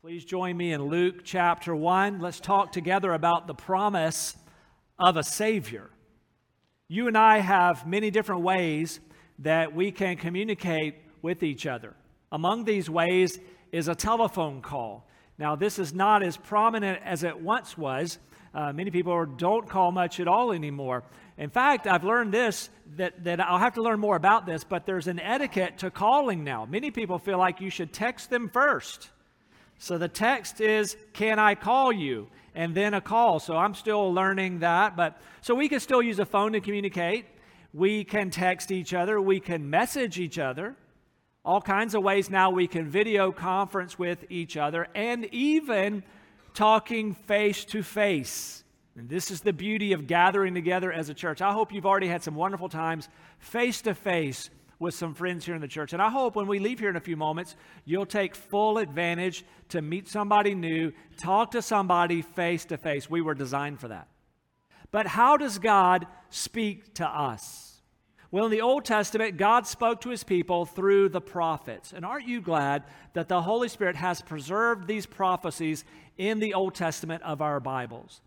Please join me in Luke chapter 1. Let's talk together about the promise of a Savior. You and I have many different ways that we can communicate with each other. Among these ways is a telephone call. Now, this is not as prominent as it once was. Uh, many people don't call much at all anymore. In fact, I've learned this that, that I'll have to learn more about this, but there's an etiquette to calling now. Many people feel like you should text them first. So the text is, Can I call you? And then a call. So I'm still learning that. But so we can still use a phone to communicate. We can text each other. We can message each other. All kinds of ways now we can video conference with each other and even talking face to face. And this is the beauty of gathering together as a church. I hope you've already had some wonderful times face to face with some friends here in the church. And I hope when we leave here in a few moments, you'll take full advantage to meet somebody new, talk to somebody face to face. We were designed for that. But how does God speak to us? Well, in the Old Testament, God spoke to his people through the prophets. And aren't you glad that the Holy Spirit has preserved these prophecies in the Old Testament of our Bibles?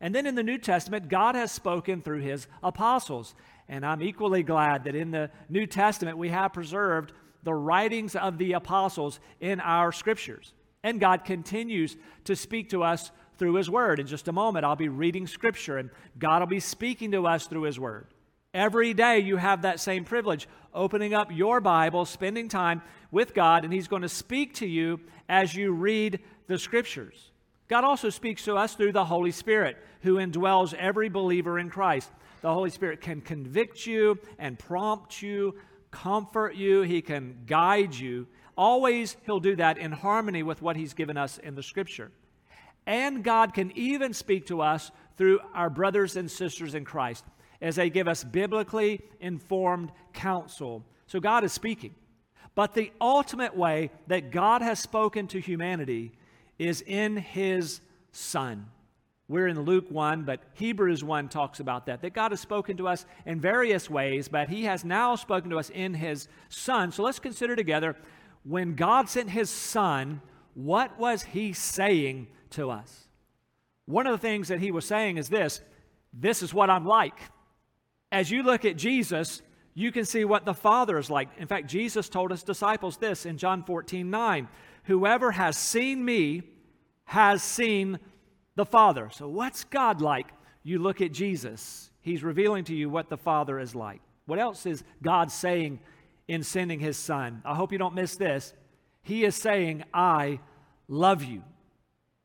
And then in the New Testament, God has spoken through his apostles. And I'm equally glad that in the New Testament we have preserved the writings of the apostles in our scriptures. And God continues to speak to us through His Word. In just a moment, I'll be reading Scripture, and God will be speaking to us through His Word. Every day you have that same privilege, opening up your Bible, spending time with God, and He's going to speak to you as you read the Scriptures. God also speaks to us through the Holy Spirit, who indwells every believer in Christ. The Holy Spirit can convict you and prompt you, comfort you, He can guide you. Always, He'll do that in harmony with what He's given us in the Scripture. And God can even speak to us through our brothers and sisters in Christ as they give us biblically informed counsel. So God is speaking. But the ultimate way that God has spoken to humanity is in His Son. We're in Luke 1, but Hebrews 1 talks about that. That God has spoken to us in various ways, but He has now spoken to us in His Son. So let's consider together when God sent His Son, what was He saying to us? One of the things that He was saying is this this is what I'm like. As you look at Jesus, you can see what the Father is like. In fact, Jesus told his disciples this in John 14 9 Whoever has seen me has seen the Father. So, what's God like? You look at Jesus, He's revealing to you what the Father is like. What else is God saying in sending His Son? I hope you don't miss this. He is saying, I love you.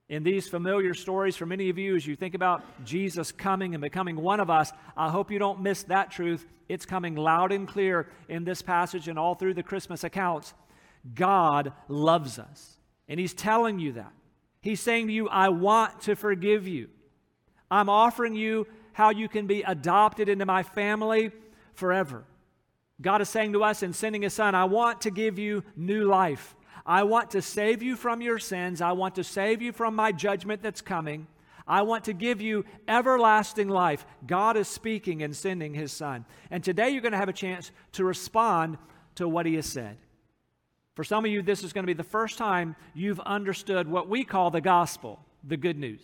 In these familiar stories for many of you, as you think about Jesus coming and becoming one of us, I hope you don't miss that truth. It's coming loud and clear in this passage and all through the Christmas accounts. God loves us, and He's telling you that. He's saying to you, I want to forgive you. I'm offering you how you can be adopted into my family forever. God is saying to us in sending His Son, I want to give you new life. I want to save you from your sins. I want to save you from my judgment that's coming. I want to give you everlasting life. God is speaking and sending His Son. And today you're going to have a chance to respond to what He has said. For some of you, this is going to be the first time you've understood what we call the gospel, the good news.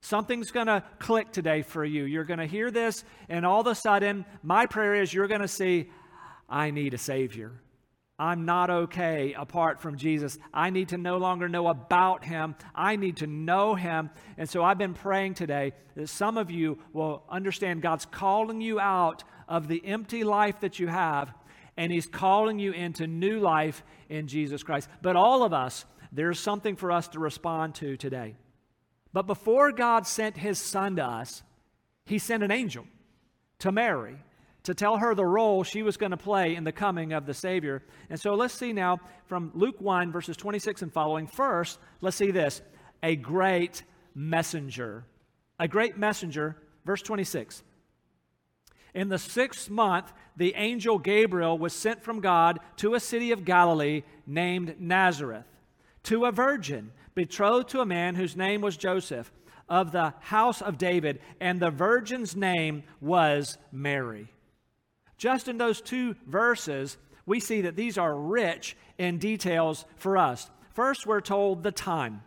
Something's going to click today for you. You're going to hear this, and all of a sudden, my prayer is you're going to see, I need a Savior. I'm not okay apart from Jesus. I need to no longer know about him. I need to know him. And so I've been praying today that some of you will understand God's calling you out of the empty life that you have and He's calling you into new life in Jesus Christ. But all of us, there's something for us to respond to today. But before God sent His Son to us, He sent an angel to Mary to tell her the role she was going to play in the coming of the Savior. And so let's see now from Luke 1, verses 26 and following. First, let's see this a great messenger. A great messenger, verse 26. In the sixth month, the angel Gabriel was sent from God to a city of Galilee named Nazareth, to a virgin betrothed to a man whose name was Joseph of the house of David, and the virgin's name was Mary. Just in those two verses, we see that these are rich in details for us. First, we're told the time.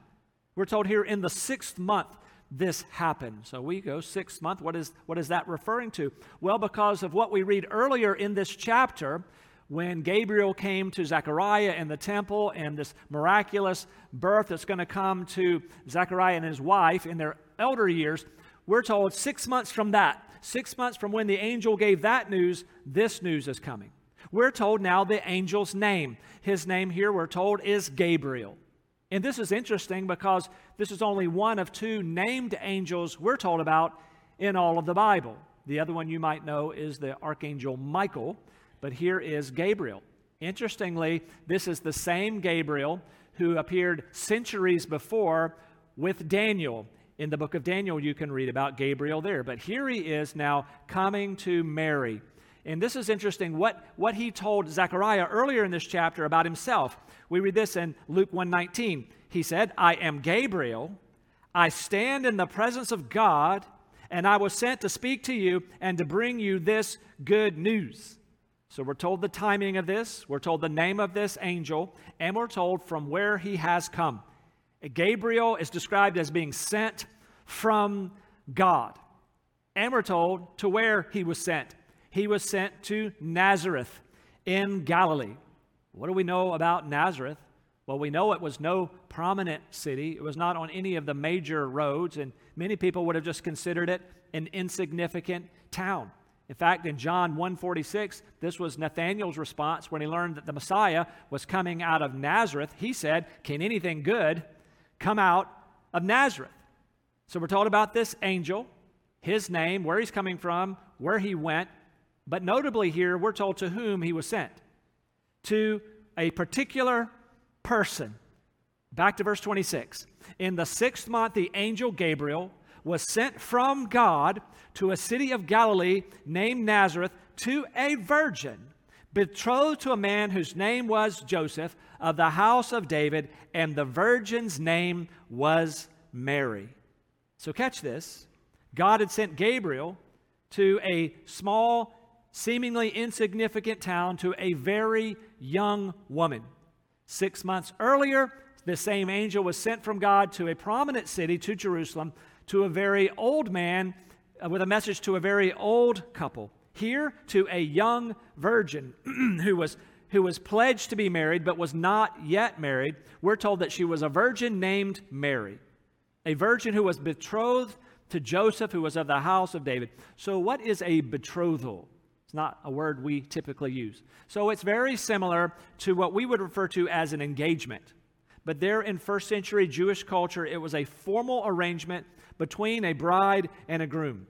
We're told here in the sixth month this happened. So we go sixth month. What is, what is that referring to? Well, because of what we read earlier in this chapter, when Gabriel came to Zechariah in the temple and this miraculous birth that's going to come to Zechariah and his wife in their elder years, we're told six months from that, six months from when the angel gave that news, this news is coming. We're told now the angel's name. His name here, we're told, is Gabriel. And this is interesting because this is only one of two named angels we're told about in all of the Bible. The other one you might know is the archangel Michael, but here is Gabriel. Interestingly, this is the same Gabriel who appeared centuries before with Daniel. In the book of Daniel, you can read about Gabriel there. But here he is now coming to Mary. And this is interesting what, what he told Zechariah earlier in this chapter about himself. We read this in Luke 119. He said, I am Gabriel. I stand in the presence of God, and I was sent to speak to you and to bring you this good news. So we're told the timing of this, we're told the name of this angel, and we're told from where he has come. Gabriel is described as being sent from God. And we're told to where he was sent. He was sent to Nazareth in Galilee. What do we know about Nazareth? Well, we know it was no prominent city. It was not on any of the major roads, and many people would have just considered it an insignificant town. In fact, in John 1:46, this was Nathanael's response when he learned that the Messiah was coming out of Nazareth. He said, "Can anything good come out of Nazareth?" So we're told about this angel, his name, where he's coming from, where he went, but notably here we're told to whom he was sent. To a particular person. Back to verse 26. In the sixth month, the angel Gabriel was sent from God to a city of Galilee named Nazareth to a virgin betrothed to a man whose name was Joseph of the house of David, and the virgin's name was Mary. So, catch this God had sent Gabriel to a small, seemingly insignificant town to a very young woman. Six months earlier, the same angel was sent from God to a prominent city, to Jerusalem, to a very old man uh, with a message to a very old couple. Here, to a young virgin who was who was pledged to be married but was not yet married. We're told that she was a virgin named Mary, a virgin who was betrothed to Joseph, who was of the house of David. So, what is a betrothal? It's not a word we typically use. So, it's very similar to what we would refer to as an engagement. But there in first century Jewish culture, it was a formal arrangement between a bride and a groom.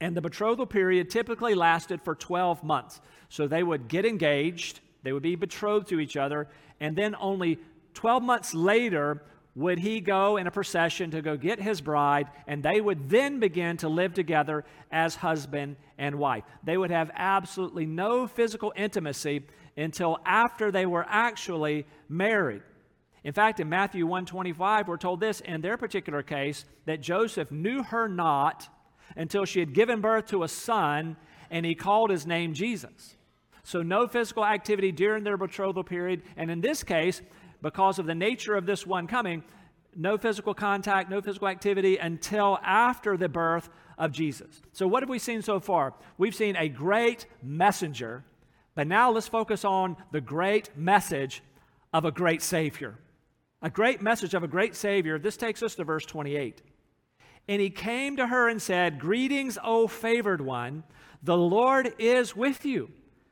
And the betrothal period typically lasted for 12 months. So they would get engaged, they would be betrothed to each other, and then only 12 months later would he go in a procession to go get his bride, and they would then begin to live together as husband and wife. They would have absolutely no physical intimacy until after they were actually married. In fact, in Matthew 125, we're told this in their particular case that Joseph knew her not until she had given birth to a son, and he called his name Jesus. So, no physical activity during their betrothal period. And in this case, because of the nature of this one coming, no physical contact, no physical activity until after the birth of Jesus. So, what have we seen so far? We've seen a great messenger, but now let's focus on the great message of a great Savior a great message of a great Savior. This takes us to verse 28. And he came to her and said, Greetings, O favored one, the Lord is with you.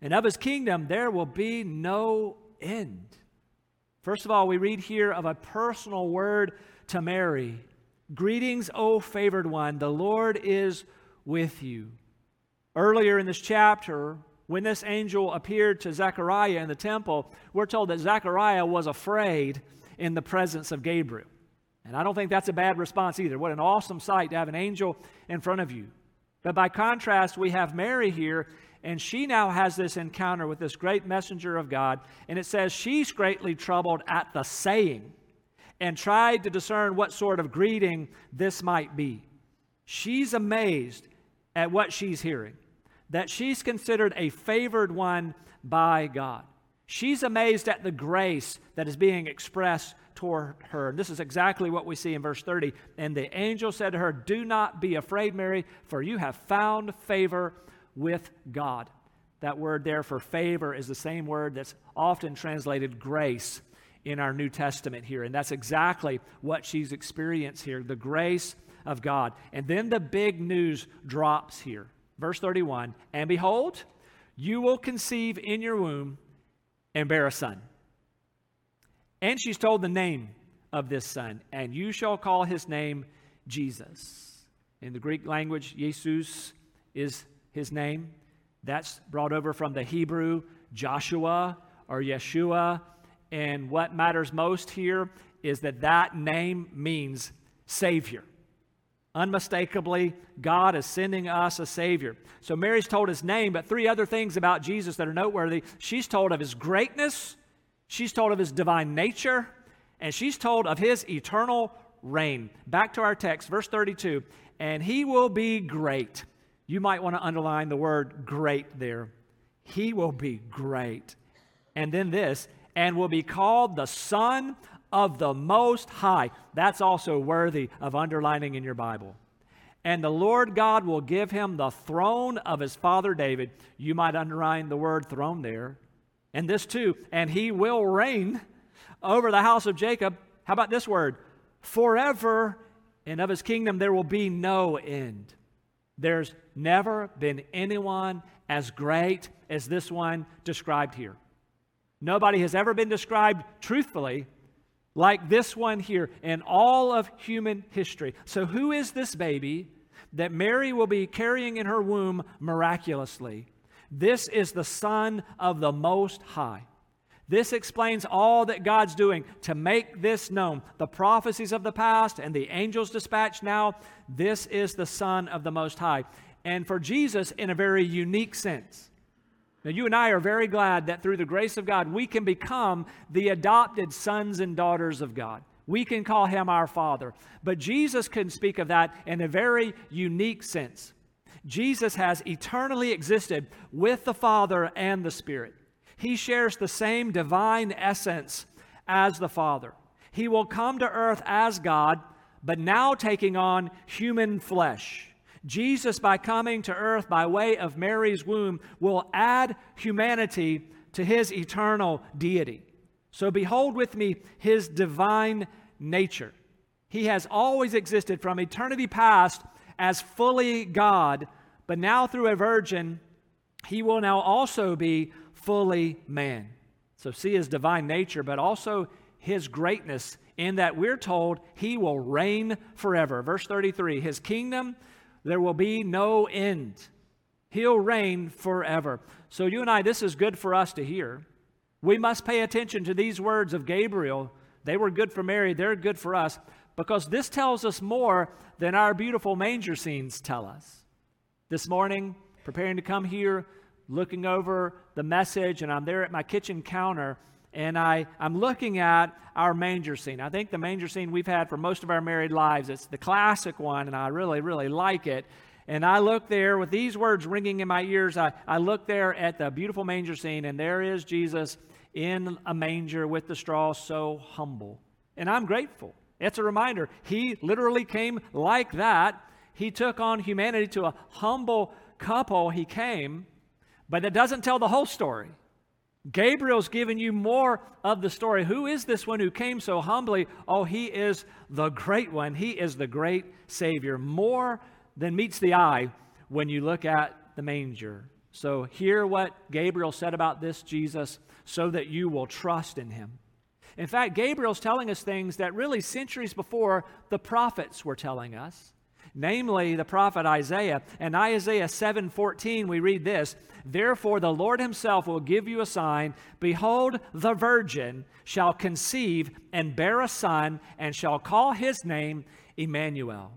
And of his kingdom there will be no end. First of all, we read here of a personal word to Mary Greetings, O favored one, the Lord is with you. Earlier in this chapter, when this angel appeared to Zechariah in the temple, we're told that Zechariah was afraid in the presence of Gabriel. And I don't think that's a bad response either. What an awesome sight to have an angel in front of you. But by contrast, we have Mary here, and she now has this encounter with this great messenger of God. And it says she's greatly troubled at the saying and tried to discern what sort of greeting this might be. She's amazed at what she's hearing, that she's considered a favored one by God. She's amazed at the grace that is being expressed toward her. This is exactly what we see in verse 30. And the angel said to her, Do not be afraid, Mary, for you have found favor with God. That word there for favor is the same word that's often translated grace in our New Testament here. And that's exactly what she's experienced here the grace of God. And then the big news drops here. Verse 31 And behold, you will conceive in your womb and bear a son. And she's told the name of this son, and you shall call his name Jesus. In the Greek language, Jesus is his name. That's brought over from the Hebrew Joshua or Yeshua. And what matters most here is that that name means Savior. Unmistakably, God is sending us a Savior. So Mary's told his name, but three other things about Jesus that are noteworthy. She's told of his greatness, She's told of his divine nature, and she's told of his eternal reign. Back to our text, verse 32 and he will be great. You might want to underline the word great there. He will be great. And then this, and will be called the Son of the Most High. That's also worthy of underlining in your Bible. And the Lord God will give him the throne of his father David. You might underline the word throne there. And this too, and he will reign over the house of Jacob. How about this word? Forever, and of his kingdom there will be no end. There's never been anyone as great as this one described here. Nobody has ever been described truthfully like this one here in all of human history. So, who is this baby that Mary will be carrying in her womb miraculously? This is the Son of the Most High. This explains all that God's doing to make this known. The prophecies of the past and the angels dispatched now, this is the Son of the Most High. And for Jesus, in a very unique sense. Now, you and I are very glad that through the grace of God, we can become the adopted sons and daughters of God. We can call him our Father. But Jesus can speak of that in a very unique sense. Jesus has eternally existed with the Father and the Spirit. He shares the same divine essence as the Father. He will come to earth as God, but now taking on human flesh. Jesus, by coming to earth by way of Mary's womb, will add humanity to his eternal deity. So, behold with me his divine nature. He has always existed from eternity past as fully God, but now through a virgin, he will now also be fully man. So see his divine nature, but also his greatness in that we're told he will reign forever. Verse 33 His kingdom, there will be no end. He'll reign forever. So, you and I, this is good for us to hear. We must pay attention to these words of Gabriel. They were good for Mary, they're good for us, because this tells us more than our beautiful manger scenes tell us. This morning, preparing to come here, looking over the message, and I'm there at my kitchen counter, and I, I'm looking at our manger scene. I think the manger scene we've had for most of our married lives. It's the classic one, and I really, really like it. And I look there with these words ringing in my ears. I, I look there at the beautiful manger scene, and there is Jesus in a manger with the straw, so humble. And I'm grateful. It's a reminder. He literally came like that he took on humanity to a humble couple. He came, but it doesn't tell the whole story. Gabriel's giving you more of the story. Who is this one who came so humbly? Oh, he is the great one. He is the great Savior. More than meets the eye when you look at the manger. So, hear what Gabriel said about this Jesus so that you will trust in him. In fact, Gabriel's telling us things that really centuries before the prophets were telling us. Namely the prophet Isaiah. And Isaiah 7:14 we read this, Therefore the Lord himself will give you a sign, behold the virgin shall conceive and bear a son and shall call his name Emmanuel.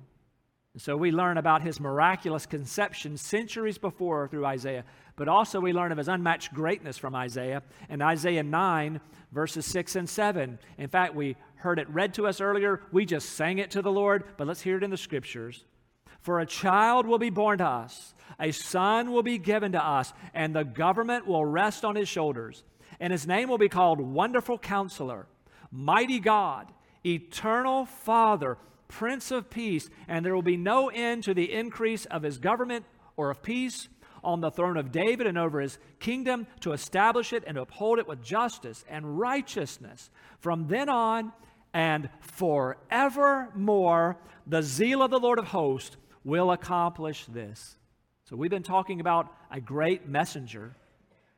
And so we learn about his miraculous conception centuries before through Isaiah, but also we learn of his unmatched greatness from Isaiah in Isaiah 9 verses 6 and 7. In fact, we heard it read to us earlier. We just sang it to the Lord, but let's hear it in the scriptures. For a child will be born to us, a son will be given to us, and the government will rest on his shoulders. And his name will be called Wonderful Counselor, Mighty God, Eternal Father, Prince of Peace. And there will be no end to the increase of his government or of peace on the throne of David and over his kingdom to establish it and to uphold it with justice and righteousness from then on and forevermore. The zeal of the Lord of hosts will accomplish this. So, we've been talking about a great messenger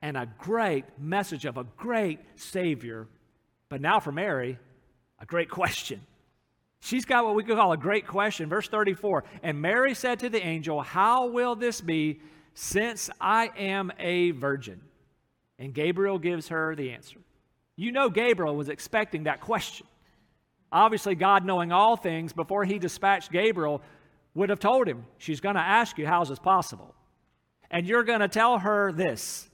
and a great message of a great Savior. But now for Mary, a great question. She's got what we could call a great question. Verse 34 And Mary said to the angel, How will this be since I am a virgin? And Gabriel gives her the answer. You know, Gabriel was expecting that question. Obviously, God, knowing all things, before he dispatched Gabriel, would have told him, She's going to ask you, How's this possible? And you're going to tell her this.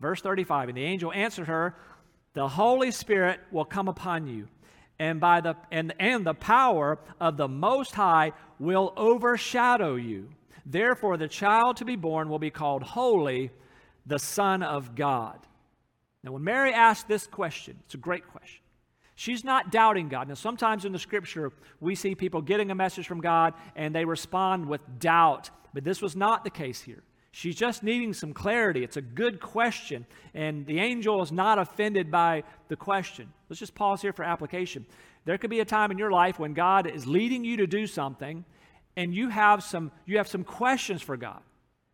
Verse 35 And the angel answered her, The Holy Spirit will come upon you, and, by the, and, and the power of the Most High will overshadow you. Therefore, the child to be born will be called Holy, the Son of God. Now, when Mary asked this question, it's a great question. She's not doubting God. Now, sometimes in the scripture, we see people getting a message from God and they respond with doubt, but this was not the case here. She's just needing some clarity. It's a good question, and the angel is not offended by the question. Let's just pause here for application. There could be a time in your life when God is leading you to do something, and you have some, you have some questions for God.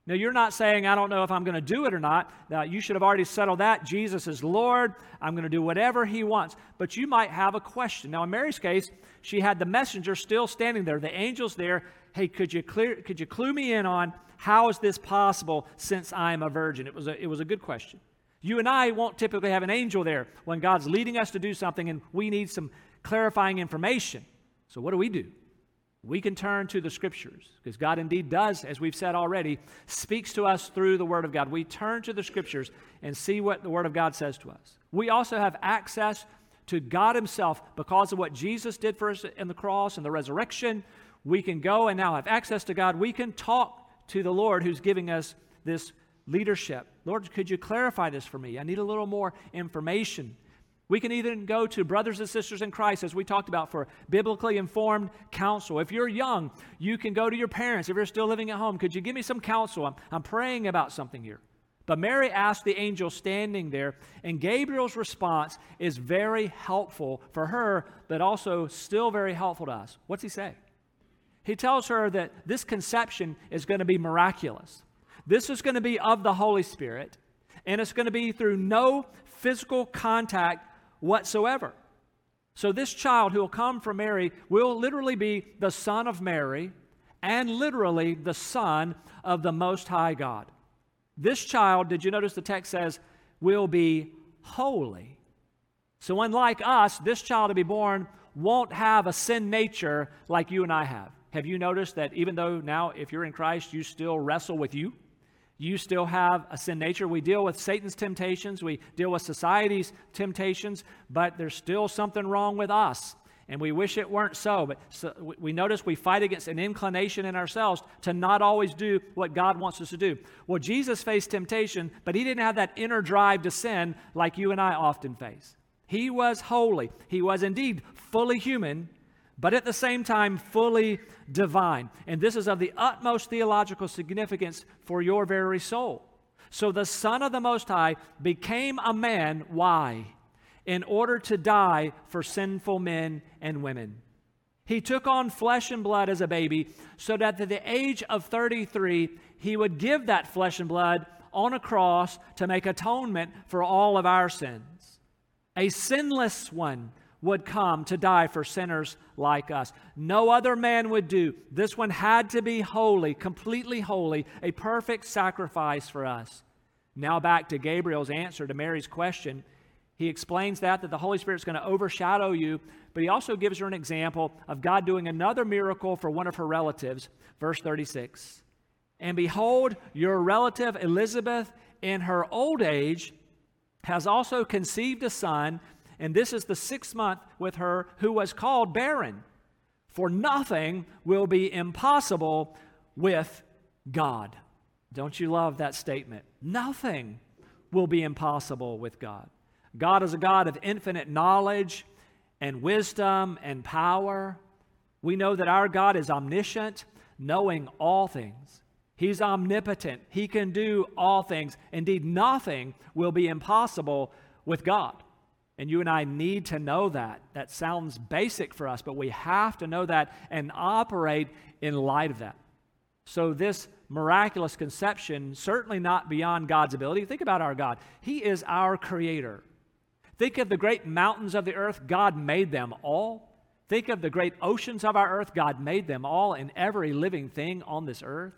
Now, you're not saying, I don't know if I'm going to do it or not. Now, you should have already settled that. Jesus is Lord. I'm going to do whatever He wants. But you might have a question. Now, in Mary's case, she had the messenger still standing there, the angel's there. Hey, could you, clear, could you clue me in on how is this possible since I'm a virgin? It was a, it was a good question. You and I won't typically have an angel there when God's leading us to do something and we need some clarifying information. So, what do we do? We can turn to the scriptures because God indeed does, as we've said already, speaks to us through the Word of God. We turn to the scriptures and see what the Word of God says to us. We also have access to God Himself because of what Jesus did for us in the cross and the resurrection. We can go and now have access to God. We can talk to the Lord who's giving us this leadership. Lord, could you clarify this for me? I need a little more information. We can even go to brothers and sisters in Christ, as we talked about, for biblically informed counsel. If you're young, you can go to your parents. If you're still living at home, could you give me some counsel? I'm, I'm praying about something here. But Mary asked the angel standing there, and Gabriel's response is very helpful for her, but also still very helpful to us. What's he say? He tells her that this conception is going to be miraculous. This is going to be of the Holy Spirit, and it's going to be through no physical contact whatsoever. So, this child who will come from Mary will literally be the son of Mary and literally the son of the Most High God. This child, did you notice the text says, will be holy. So, unlike us, this child to be born won't have a sin nature like you and I have. Have you noticed that even though now, if you're in Christ, you still wrestle with you? You still have a sin nature. We deal with Satan's temptations, we deal with society's temptations, but there's still something wrong with us. And we wish it weren't so, but so we notice we fight against an inclination in ourselves to not always do what God wants us to do. Well, Jesus faced temptation, but he didn't have that inner drive to sin like you and I often face. He was holy. He was indeed fully human, but at the same time fully divine. And this is of the utmost theological significance for your very soul. So the Son of the Most High became a man. Why? In order to die for sinful men and women. He took on flesh and blood as a baby so that at the age of 33, he would give that flesh and blood on a cross to make atonement for all of our sins. A sinless one would come to die for sinners like us. No other man would do. This one had to be holy, completely holy, a perfect sacrifice for us. Now back to Gabriel's answer to Mary's question. He explains that that the Holy Spirit is going to overshadow you, but he also gives her an example of God doing another miracle for one of her relatives, verse 36. And behold, your relative Elizabeth in her old age has also conceived a son, and this is the sixth month with her who was called barren. For nothing will be impossible with God. Don't you love that statement? Nothing will be impossible with God. God is a God of infinite knowledge and wisdom and power. We know that our God is omniscient, knowing all things. He's omnipotent. He can do all things. Indeed, nothing will be impossible with God. And you and I need to know that. That sounds basic for us, but we have to know that and operate in light of that. So, this miraculous conception, certainly not beyond God's ability. Think about our God. He is our creator. Think of the great mountains of the earth, God made them all. Think of the great oceans of our earth, God made them all and every living thing on this earth.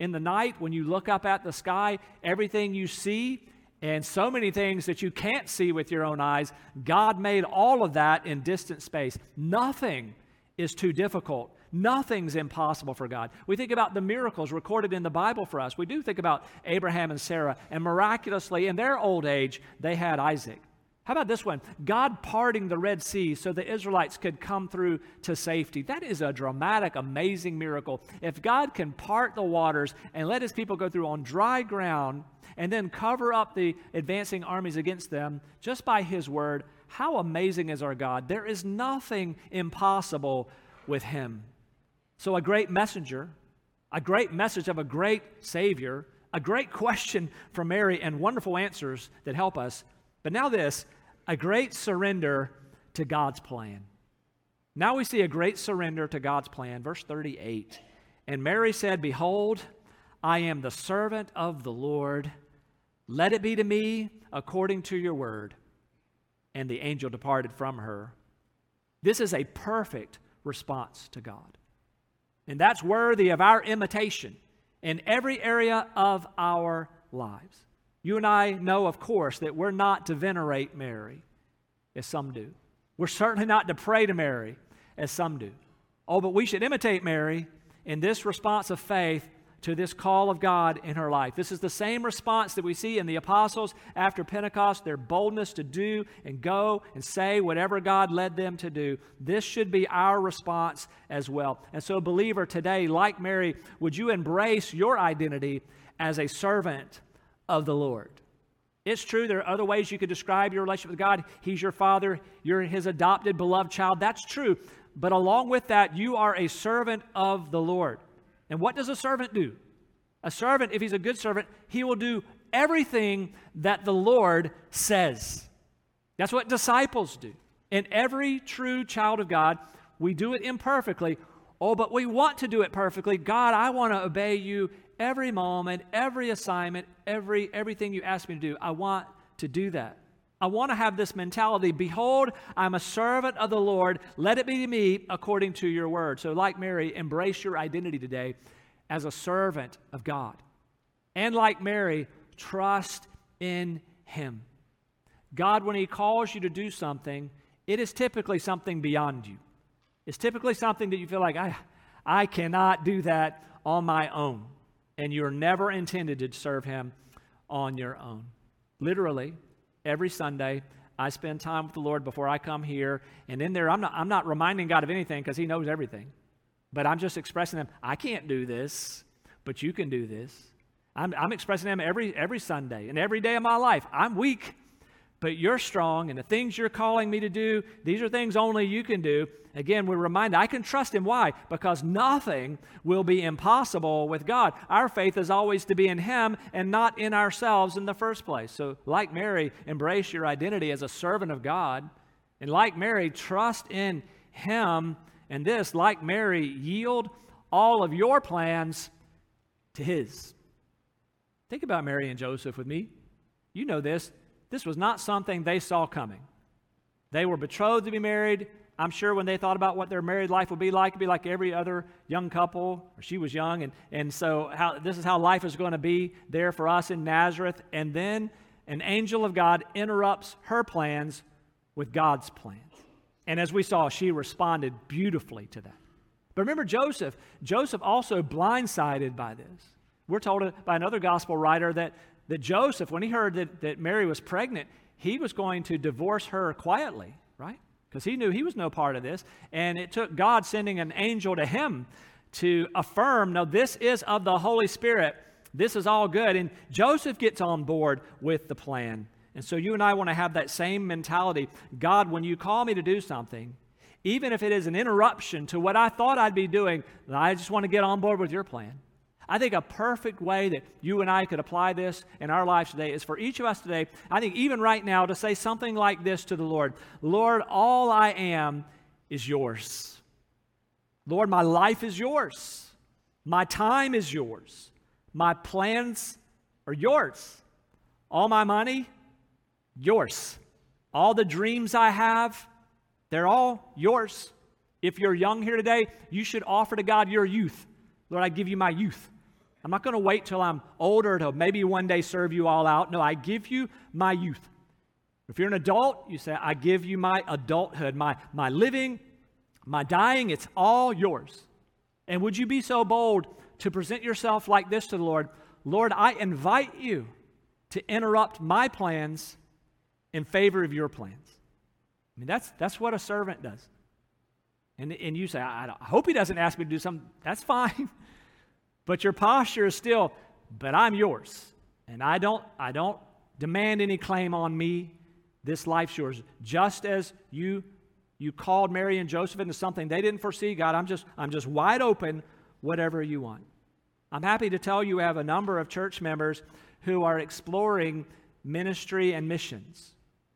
In the night, when you look up at the sky, everything you see and so many things that you can't see with your own eyes, God made all of that in distant space. Nothing is too difficult. Nothing's impossible for God. We think about the miracles recorded in the Bible for us. We do think about Abraham and Sarah, and miraculously, in their old age, they had Isaac. How about this one? God parting the Red Sea so the Israelites could come through to safety. That is a dramatic, amazing miracle. If God can part the waters and let his people go through on dry ground and then cover up the advancing armies against them just by his word, how amazing is our God? There is nothing impossible with him. So, a great messenger, a great message of a great Savior, a great question from Mary, and wonderful answers that help us. But now, this a great surrender to God's plan. Now we see a great surrender to God's plan. Verse 38. And Mary said, Behold, I am the servant of the Lord. Let it be to me according to your word. And the angel departed from her. This is a perfect response to God. And that's worthy of our imitation in every area of our lives. You and I know, of course, that we're not to venerate Mary, as some do. We're certainly not to pray to Mary, as some do. Oh, but we should imitate Mary in this response of faith to this call of God in her life. This is the same response that we see in the apostles after Pentecost, their boldness to do and go and say whatever God led them to do. This should be our response as well. And so, believer, today, like Mary, would you embrace your identity as a servant of the Lord. It's true, there are other ways you could describe your relationship with God. He's your father, you're his adopted, beloved child. That's true. But along with that, you are a servant of the Lord. And what does a servant do? A servant, if he's a good servant, he will do everything that the Lord says. That's what disciples do. And every true child of God, we do it imperfectly. Oh, but we want to do it perfectly. God, I want to obey you every moment, every assignment, every everything you ask me to do. I want to do that. I want to have this mentality Behold, I'm a servant of the Lord. Let it be to me according to your word. So, like Mary, embrace your identity today as a servant of God. And like Mary, trust in Him. God, when He calls you to do something, it is typically something beyond you. It's typically something that you feel like, I, I cannot do that on my own and you're never intended to serve Him on your own. Literally, every Sunday, I spend time with the Lord before I come here, and in there, I'm not, I'm not reminding God of anything because He knows everything. But I'm just expressing Him, I can't do this, but you can do this. I'm, I'm expressing Him every, every Sunday and every day of my life. I'm weak, but you're strong, and the things you're calling me to do, these are things only you can do. Again, we're reminded I can trust Him. Why? Because nothing will be impossible with God. Our faith is always to be in Him and not in ourselves in the first place. So, like Mary, embrace your identity as a servant of God. And like Mary, trust in Him. And this, like Mary, yield all of your plans to His. Think about Mary and Joseph with me. You know this. This was not something they saw coming. They were betrothed to be married. I'm sure when they thought about what their married life would be like, it'd be like every other young couple. She was young, and, and so how, this is how life is going to be there for us in Nazareth. And then an angel of God interrupts her plans with God's plans. And as we saw, she responded beautifully to that. But remember Joseph. Joseph also blindsided by this. We're told by another gospel writer that, that Joseph, when he heard that, that Mary was pregnant, he was going to divorce her quietly, right? Because he knew he was no part of this. And it took God sending an angel to him to affirm no, this is of the Holy Spirit. This is all good. And Joseph gets on board with the plan. And so you and I want to have that same mentality. God, when you call me to do something, even if it is an interruption to what I thought I'd be doing, I just want to get on board with your plan. I think a perfect way that you and I could apply this in our lives today is for each of us today, I think even right now, to say something like this to the Lord Lord, all I am is yours. Lord, my life is yours. My time is yours. My plans are yours. All my money, yours. All the dreams I have, they're all yours. If you're young here today, you should offer to God your youth. Lord, I give you my youth. I'm not going to wait till I'm older to maybe one day serve you all out. No, I give you my youth. If you're an adult, you say, I give you my adulthood, my, my living, my dying, it's all yours. And would you be so bold to present yourself like this to the Lord? Lord, I invite you to interrupt my plans in favor of your plans. I mean, that's, that's what a servant does. And, and you say, I, I hope he doesn't ask me to do something. That's fine. but your posture is still, but I'm yours. And I don't, I don't demand any claim on me. This life's yours. Just as you, you called Mary and Joseph into something they didn't foresee, God, I'm just, I'm just wide open, whatever you want. I'm happy to tell you, I have a number of church members who are exploring ministry and missions.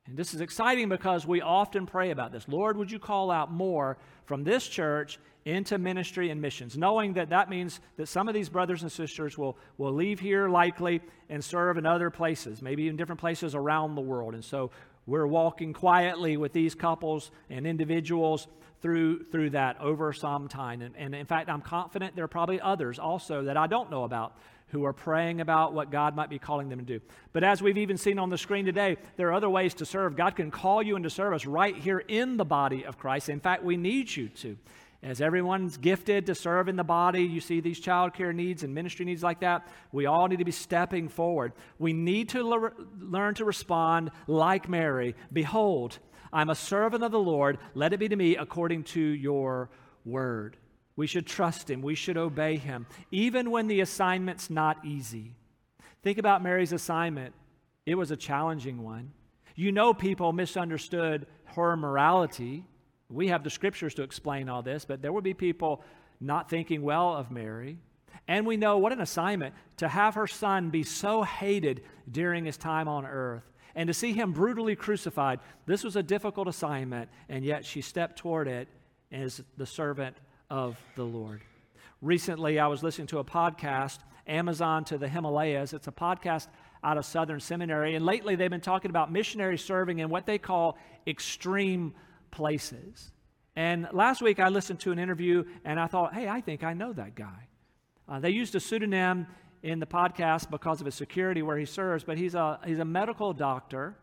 And this is exciting because we often pray about this. Lord, would you call out more from this church into ministry and missions, knowing that that means that some of these brothers and sisters will, will leave here likely and serve in other places, maybe in different places around the world. And so we're walking quietly with these couples and individuals through, through that over some time. And, and in fact, I'm confident there are probably others also that I don't know about who are praying about what God might be calling them to do. But as we've even seen on the screen today, there are other ways to serve. God can call you into service right here in the body of Christ. In fact, we need you to. As everyone's gifted to serve in the body, you see these child care needs and ministry needs like that. We all need to be stepping forward. We need to le- learn to respond like Mary Behold, I'm a servant of the Lord. Let it be to me according to your word. We should trust him. We should obey him, even when the assignment's not easy. Think about Mary's assignment. It was a challenging one. You know, people misunderstood her morality. We have the scriptures to explain all this, but there would be people not thinking well of Mary. And we know what an assignment to have her son be so hated during his time on earth and to see him brutally crucified. This was a difficult assignment, and yet she stepped toward it as the servant of the Lord. Recently, I was listening to a podcast, Amazon to the Himalayas. It's a podcast out of Southern Seminary. And lately, they've been talking about missionary serving in what they call extreme places. And last week, I listened to an interview and I thought, hey, I think I know that guy. Uh, they used a pseudonym in the podcast because of his security where he serves, but he's a, he's a medical doctor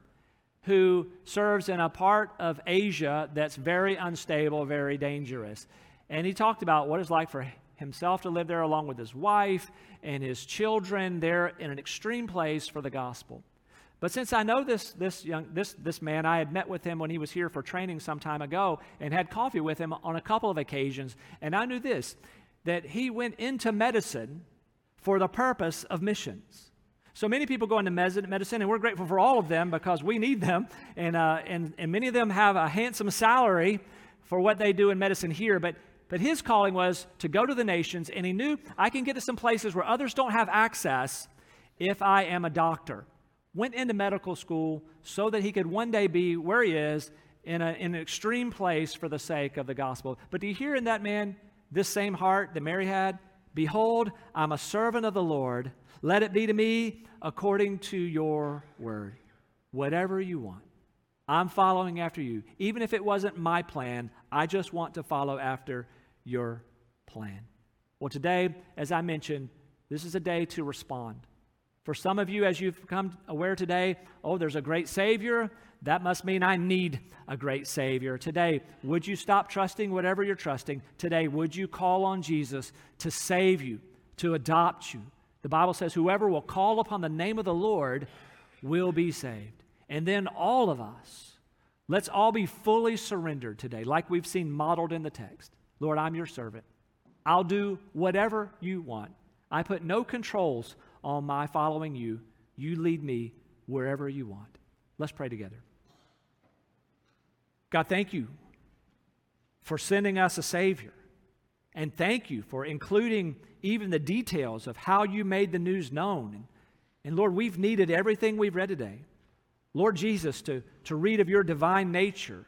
who serves in a part of Asia that's very unstable, very dangerous. And he talked about what it's like for himself to live there along with his wife and his children there in an extreme place for the gospel. But since I know this, this, young, this, this man, I had met with him when he was here for training some time ago and had coffee with him on a couple of occasions. And I knew this that he went into medicine for the purpose of missions. So many people go into medicine, and we're grateful for all of them because we need them. And, uh, and, and many of them have a handsome salary for what they do in medicine here. But but his calling was to go to the nations, and he knew I can get to some places where others don't have access if I am a doctor. Went into medical school so that he could one day be where he is in, a, in an extreme place for the sake of the gospel. But do you hear in that man this same heart that Mary had? Behold, I'm a servant of the Lord. Let it be to me according to your word. Whatever you want. I'm following after you. Even if it wasn't my plan, I just want to follow after your plan. Well, today, as I mentioned, this is a day to respond. For some of you, as you've become aware today, oh, there's a great Savior. That must mean I need a great Savior. Today, would you stop trusting whatever you're trusting? Today, would you call on Jesus to save you, to adopt you? The Bible says, whoever will call upon the name of the Lord will be saved. And then all of us, let's all be fully surrendered today, like we've seen modeled in the text. Lord, I'm your servant. I'll do whatever you want. I put no controls on my following you. You lead me wherever you want. Let's pray together. God, thank you for sending us a Savior. And thank you for including even the details of how you made the news known. And, Lord, we've needed everything we've read today. Lord Jesus, to, to read of your divine nature,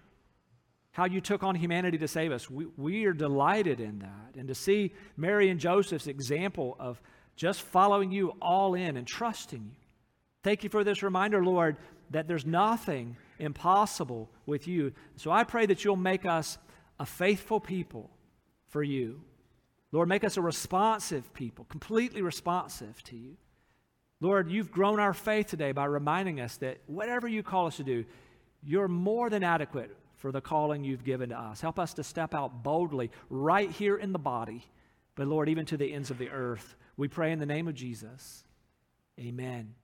how you took on humanity to save us. We, we are delighted in that. And to see Mary and Joseph's example of just following you all in and trusting you. Thank you for this reminder, Lord, that there's nothing impossible with you. So I pray that you'll make us a faithful people for you. Lord, make us a responsive people, completely responsive to you. Lord, you've grown our faith today by reminding us that whatever you call us to do, you're more than adequate for the calling you've given to us. Help us to step out boldly right here in the body, but Lord, even to the ends of the earth. We pray in the name of Jesus. Amen.